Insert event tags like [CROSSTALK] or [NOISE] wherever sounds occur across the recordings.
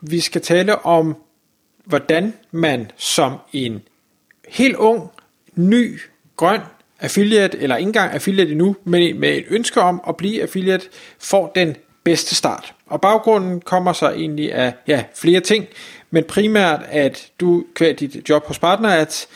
Vi skal tale om, hvordan man som en helt ung, ny, grøn affiliate, eller ikke engang affiliate endnu, men med et ønske om at blive affiliate, får den bedste start. Og baggrunden kommer så egentlig af ja, flere ting, men primært at du kvært dit job hos partner, at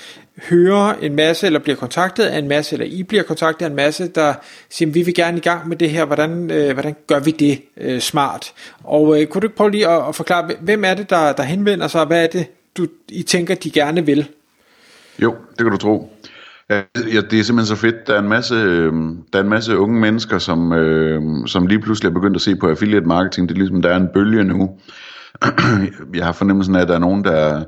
hører en masse, eller bliver kontaktet af en masse, eller I bliver kontaktet af en masse, der siger, vi vil gerne i gang med det her, hvordan, øh, hvordan gør vi det øh, smart? Og øh, kunne du ikke prøve lige at, at forklare, hvem er det, der, der henvender sig, og hvad er det, du, I tænker, de gerne vil? Jo, det kan du tro. Ja, det er simpelthen så fedt. Der er en masse, øh, der er en masse unge mennesker, som, øh, som lige pludselig er begyndt at se på affiliate marketing. Det er ligesom, der er en bølge nu. [CLEARS THROAT] Jeg har fornemmelsen af, at der er nogen, der,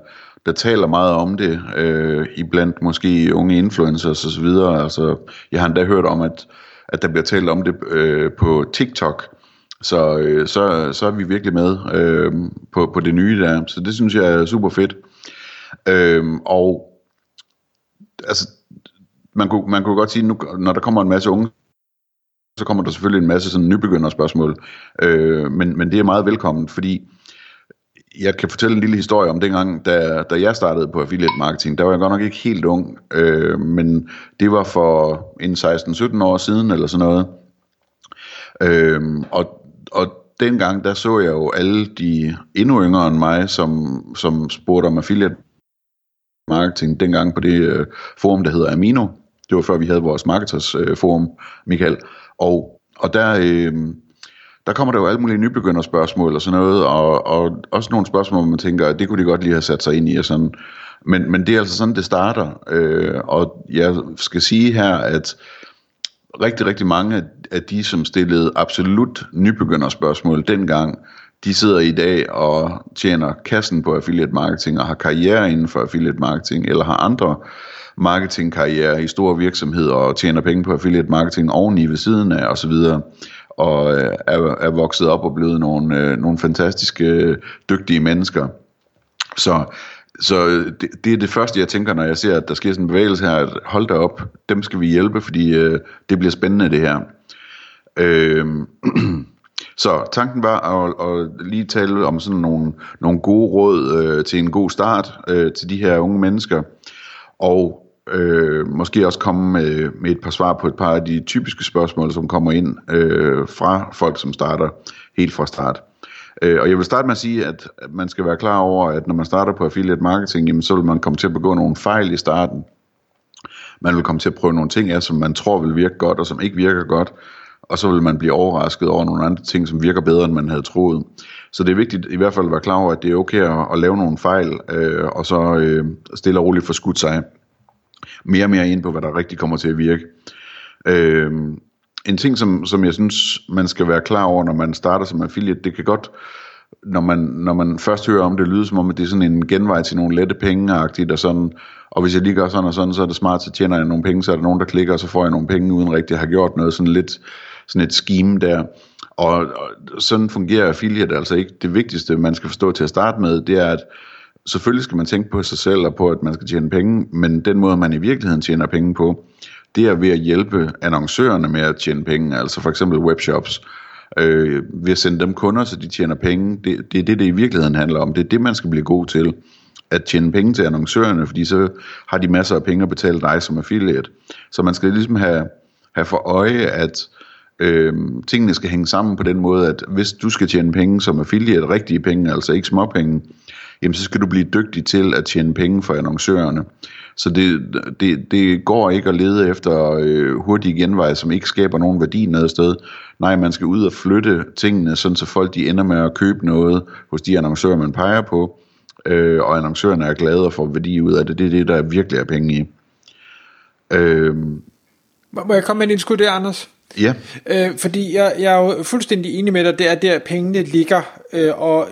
der taler meget om det, øh, iblandt måske unge influencers og så videre. Altså, jeg har endda hørt om, at, at der bliver talt om det øh, på TikTok. Så, øh, så, så er vi virkelig med øh, på, på det nye der. Så det synes jeg er super fedt. Øh, og altså, man kunne, man kunne godt sige, nu, når der kommer en masse unge, så kommer der selvfølgelig en masse sådan nybegynderspørgsmål. Øh, men, men det er meget velkommen, fordi jeg kan fortælle en lille historie om dengang, da, da jeg startede på affiliate marketing. Der var jeg godt nok ikke helt ung, øh, men det var for en 16-17 år siden eller sådan noget. Øh, og, og dengang, der så jeg jo alle de endnu yngre end mig, som, som spurgte om affiliate marketing dengang på det øh, forum, der hedder Amino. Det var før vi havde vores marketers øh, forum, Michael. Og, og der, øh, der kommer der jo alle mulige nybegynderspørgsmål og sådan noget, og, og også nogle spørgsmål, hvor man tænker, at det kunne de godt lige have sat sig ind i og sådan. Men, men det er altså sådan, det starter. Øh, og jeg skal sige her, at rigtig, rigtig mange af de, som stillede absolut nybegynderspørgsmål dengang, de sidder i dag og tjener kassen på affiliate marketing og har karriere inden for affiliate marketing, eller har andre marketingkarriere i store virksomheder og tjener penge på affiliate marketing oveni ved siden af osv og øh, er, er vokset op og blevet nogle, øh, nogle fantastiske, øh, dygtige mennesker. Så, så øh, det, det er det første, jeg tænker, når jeg ser, at der sker sådan en bevægelse her, at hold da op, dem skal vi hjælpe, fordi øh, det bliver spændende det her. Øh, [CLEARS THROAT] så tanken var at, at lige tale om sådan nogle, nogle gode råd øh, til en god start øh, til de her unge mennesker. Og øh, måske også komme med, med et par svar på et par af de typiske spørgsmål, som kommer ind øh, fra folk, som starter helt fra start. Øh, og jeg vil starte med at sige, at man skal være klar over, at når man starter på affiliate marketing, jamen, så vil man komme til at begå nogle fejl i starten. Man vil komme til at prøve nogle ting af, som man tror vil virke godt, og som ikke virker godt. Og så vil man blive overrasket over nogle andre ting, som virker bedre, end man havde troet. Så det er vigtigt i hvert fald at være klar over, at det er okay at, at lave nogle fejl, øh, og så øh, stille og roligt forskudt sig mere og mere ind på, hvad der rigtig kommer til at virke. Øh, en ting, som, som jeg synes, man skal være klar over, når man starter som affiliate, det kan godt, når man, når man først hører om det, lyde som om, at det er sådan en genvej til nogle lette penge og sådan, og hvis jeg lige gør sådan og sådan, så er det smart, så tjener jeg nogle penge, så er der nogen, der klikker, og så får jeg nogle penge, uden rigtig at have gjort noget, sådan lidt sådan et scheme der. Og, og sådan fungerer affiliate altså ikke. Det vigtigste, man skal forstå til at starte med, det er, at selvfølgelig skal man tænke på sig selv og på, at man skal tjene penge, men den måde, man i virkeligheden tjener penge på, det er ved at hjælpe annoncørerne med at tjene penge, altså for eksempel webshops, øh, ved at sende dem kunder, så de tjener penge. Det, det er det, det i virkeligheden handler om. Det er det, man skal blive god til, at tjene penge til annoncørerne, fordi så har de masser af penge at betale dig som affiliate. Så man skal ligesom have, have for øje, at øh, tingene skal hænge sammen på den måde, at hvis du skal tjene penge som affiliate, rigtige penge, altså ikke småpenge, jamen så skal du blive dygtig til at tjene penge for annoncørerne. Så det, det, det går ikke at lede efter øh, hurtige genveje, som ikke skaber nogen værdi noget sted. Nej, man skal ud og flytte tingene, sådan så folk de ender med at købe noget hos de annoncører, man peger på, øh, og annoncørerne er glade og får værdi ud af det. Det er det, der virkelig er penge i. Øh, Må jeg komme med en indskud der, Anders? Ja. Øh, fordi jeg, jeg er jo fuldstændig enig med dig, det er der pengene ligger, øh, og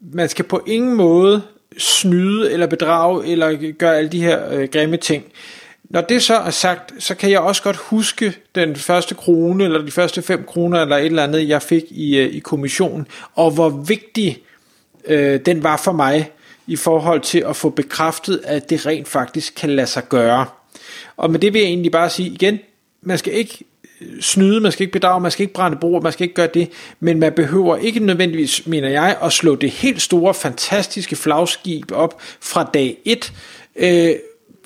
man skal på ingen måde snyde eller bedrage eller gøre alle de her øh, grimme ting. Når det så er sagt, så kan jeg også godt huske den første krone, eller de første fem kroner, eller et eller andet, jeg fik i, øh, i kommissionen, og hvor vigtig øh, den var for mig, i forhold til at få bekræftet, at det rent faktisk kan lade sig gøre. Og med det vil jeg egentlig bare sige igen, man skal ikke snyde, man skal ikke bedrage, man skal ikke brænde bord, man skal ikke gøre det, men man behøver ikke nødvendigvis, mener jeg, at slå det helt store, fantastiske flagskib op fra dag 1, øh,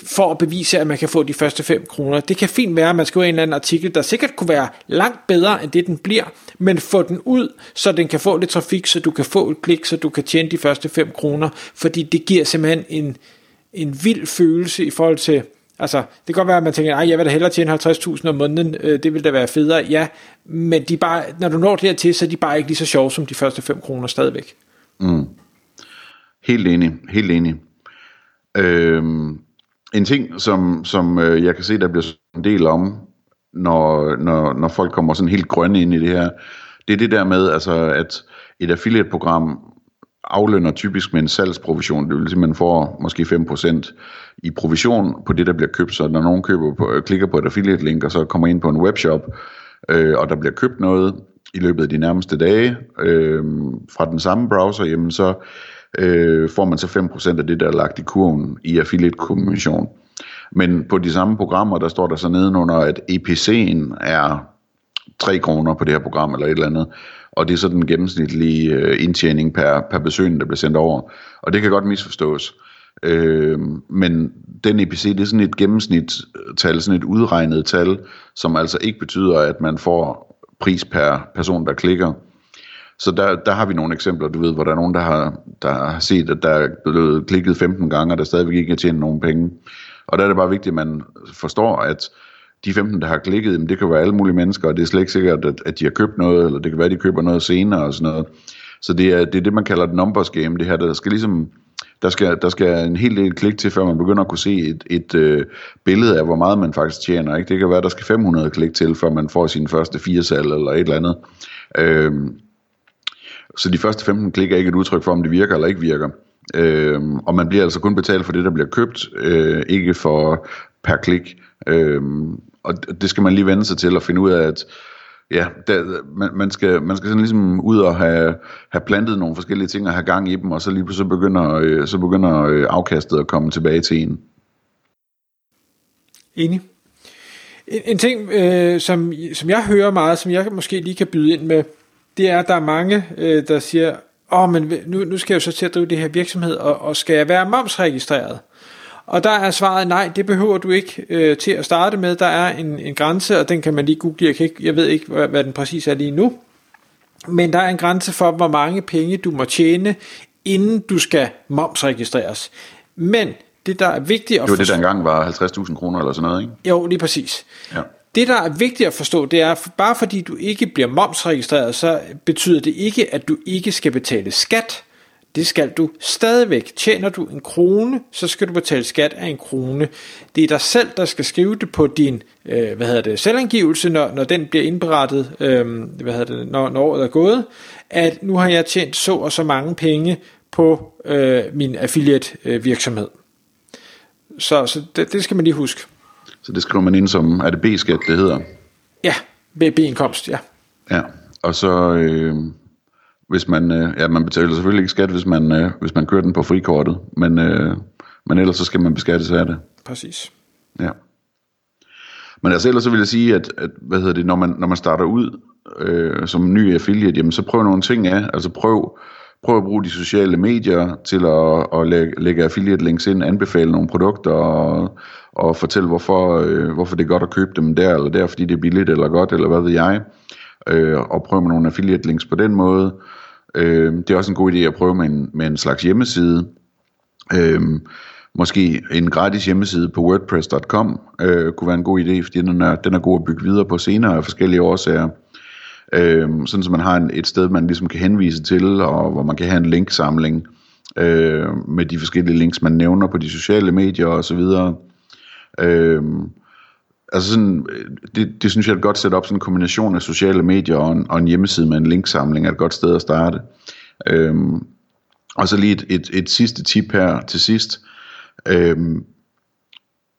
for at bevise, at man kan få de første 5 kroner. Det kan fint være, at man skriver en eller anden artikel, der sikkert kunne være langt bedre, end det den bliver, men få den ud, så den kan få lidt trafik, så du kan få et klik, så du kan tjene de første 5 kroner, fordi det giver simpelthen en, en vild følelse i forhold til, Altså, det kan godt være, at man tænker, at jeg vil da hellere tjene 50.000 om måneden, øh, det vil da være federe, ja, men de bare, når du når dertil, så er de bare ikke lige så sjove som de første 5 kroner stadigvæk. Mm. Helt enig, helt enig. Øhm, en ting, som, som øh, jeg kan se, der bliver en del om, når, når, når folk kommer sådan helt grønne ind i det her, det er det der med, altså, at et affiliate-program aflønner typisk med en salgsprovision. Det vil sige, at man får måske 5% i provision på det, der bliver købt. Så når nogen køber på, øh, klikker på et affiliate-link, og så kommer ind på en webshop, øh, og der bliver købt noget i løbet af de nærmeste dage øh, fra den samme browser, jamen så øh, får man så 5% af det, der er lagt i kurven i affiliate-kommission. Men på de samme programmer, der står der så nedenunder, at EPC'en er 3 kroner på det her program, eller et eller andet. Og det er så den gennemsnitlige øh, indtjening per, per besøgende, der bliver sendt over. Og det kan godt misforstås. Øh, men den EPC, det er sådan et gennemsnitstal, sådan et udregnet tal, som altså ikke betyder, at man får pris per person, der klikker. Så der, der har vi nogle eksempler, du ved, hvor der er nogen, der har, der har set, at der er blevet klikket 15 gange, og der stadigvæk ikke er tjent nogen penge. Og der er det bare vigtigt, at man forstår, at de 15, der har klikket, det kan være alle mulige mennesker, og det er slet ikke sikkert, at, at de har købt noget, eller det kan være, at de køber noget senere og sådan noget. Så det er det, er det man kalder et numbers game, det her, der skal ligesom, der skal, der skal en hel del klik til, før man begynder at kunne se et, et øh, billede af, hvor meget man faktisk tjener. Ikke? Det kan være, der skal 500 klik til, før man får sin første fire salg eller et eller andet. Øhm, så de første 15 klik er ikke et udtryk for, om det virker eller ikke virker. Øhm, og man bliver altså kun betalt for det, der bliver købt, øh, ikke for per klik. Øhm, og det skal man lige vende sig til at finde ud af, at ja, der, man, man, skal, man skal sådan ligesom ud og have, have plantet nogle forskellige ting og have gang i dem, og så lige så begynder, øh, så begynder øh, afkastet at komme tilbage til en. Enig. En, en ting, øh, som, som jeg hører meget, som jeg måske lige kan byde ind med, det er, at der er mange, øh, der siger, åh, oh, men nu, nu skal jeg jo så til at drive det her virksomhed, og, og skal jeg være momsregistreret? Og der er svaret nej, det behøver du ikke øh, til at starte med. Der er en, en grænse, og den kan man lige google. Jeg, kan ikke, jeg ved ikke, hvad, hvad den præcis er lige nu. Men der er en grænse for, hvor mange penge du må tjene, inden du skal momsregistreres. Men det, der er vigtigt at Det var det, der engang var 50.000 kroner eller sådan noget, ikke? Jo, lige præcis. Ja. Det, der er vigtigt at forstå, det er, at bare fordi du ikke bliver momsregistreret, så betyder det ikke, at du ikke skal betale skat det skal du stadigvæk. Tjener du en krone, så skal du betale skat af en krone. Det er dig selv, der skal skrive det på din øh, hvad hedder det, selvangivelse, når, når den bliver indberettet, øh, hvad hedder det, når, når året er gået, at nu har jeg tjent så og så mange penge på øh, min affiliate øh, virksomhed. Så, så det, det skal man lige huske. Så det skriver man ind som, er det B-skat, det hedder? Ja, B-indkomst, ja. Ja, og så... Øh hvis man, øh, ja, man betaler selvfølgelig ikke skat, hvis man, øh, hvis man kører den på frikortet, men, øh, men ellers så skal man beskattes af det. Præcis. Ja. Men altså ellers så vil jeg sige, at, at hvad hedder det, når man, når man starter ud øh, som ny affiliate, jamen så prøv nogle ting af. Altså prøv, prøv at bruge de sociale medier til at, at lægge, lægge affiliate links ind, anbefale nogle produkter og, og fortælle, hvorfor, øh, hvorfor det er godt at købe dem der eller der, fordi det er billigt eller godt, eller hvad ved jeg. Øh, og prøve med nogle affiliate links på den måde. Øh, det er også en god idé at prøve med en, med en slags hjemmeside. Øh, måske en gratis hjemmeside på wordpress.com øh, kunne være en god idé, fordi den er, den er god at bygge videre på senere af forskellige årsager. Øh, sådan så man har en, et sted, man ligesom kan henvise til, og hvor man kan have en linksamling øh, med de forskellige links, man nævner på de sociale medier osv. Øh, altså sådan, det, det synes jeg er et godt setup, sådan en kombination af sociale medier og en, og en hjemmeside med en linksamling er et godt sted at starte. Øhm, Og så lige et, et, et sidste tip her til sidst. Øhm,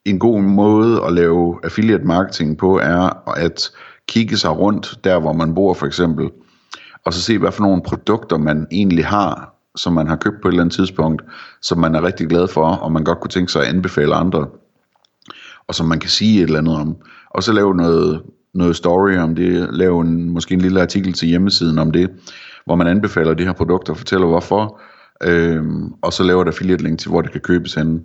en god måde at lave affiliate marketing på er at kigge sig rundt der, hvor man bor for eksempel, og så se, hvad for nogle produkter man egentlig har, som man har købt på et eller andet tidspunkt, som man er rigtig glad for, og man godt kunne tænke sig at anbefale andre, og som man kan sige et eller andet om. Og så lave noget, noget story om det, lave en, måske en lille artikel til hjemmesiden om det, hvor man anbefaler de her produkter, og fortæller hvorfor, øhm, og så laver et affiliate link til, hvor det kan købes henne.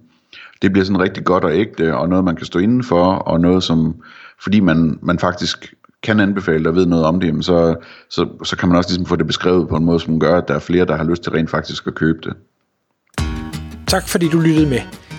Det bliver sådan rigtig godt og ægte, og noget man kan stå inden for, og noget som, fordi man, man faktisk kan anbefale og ved noget om det, så, så, så kan man også ligesom få det beskrevet på en måde, som gør, at der er flere, der har lyst til rent faktisk at købe det. Tak fordi du lyttede med.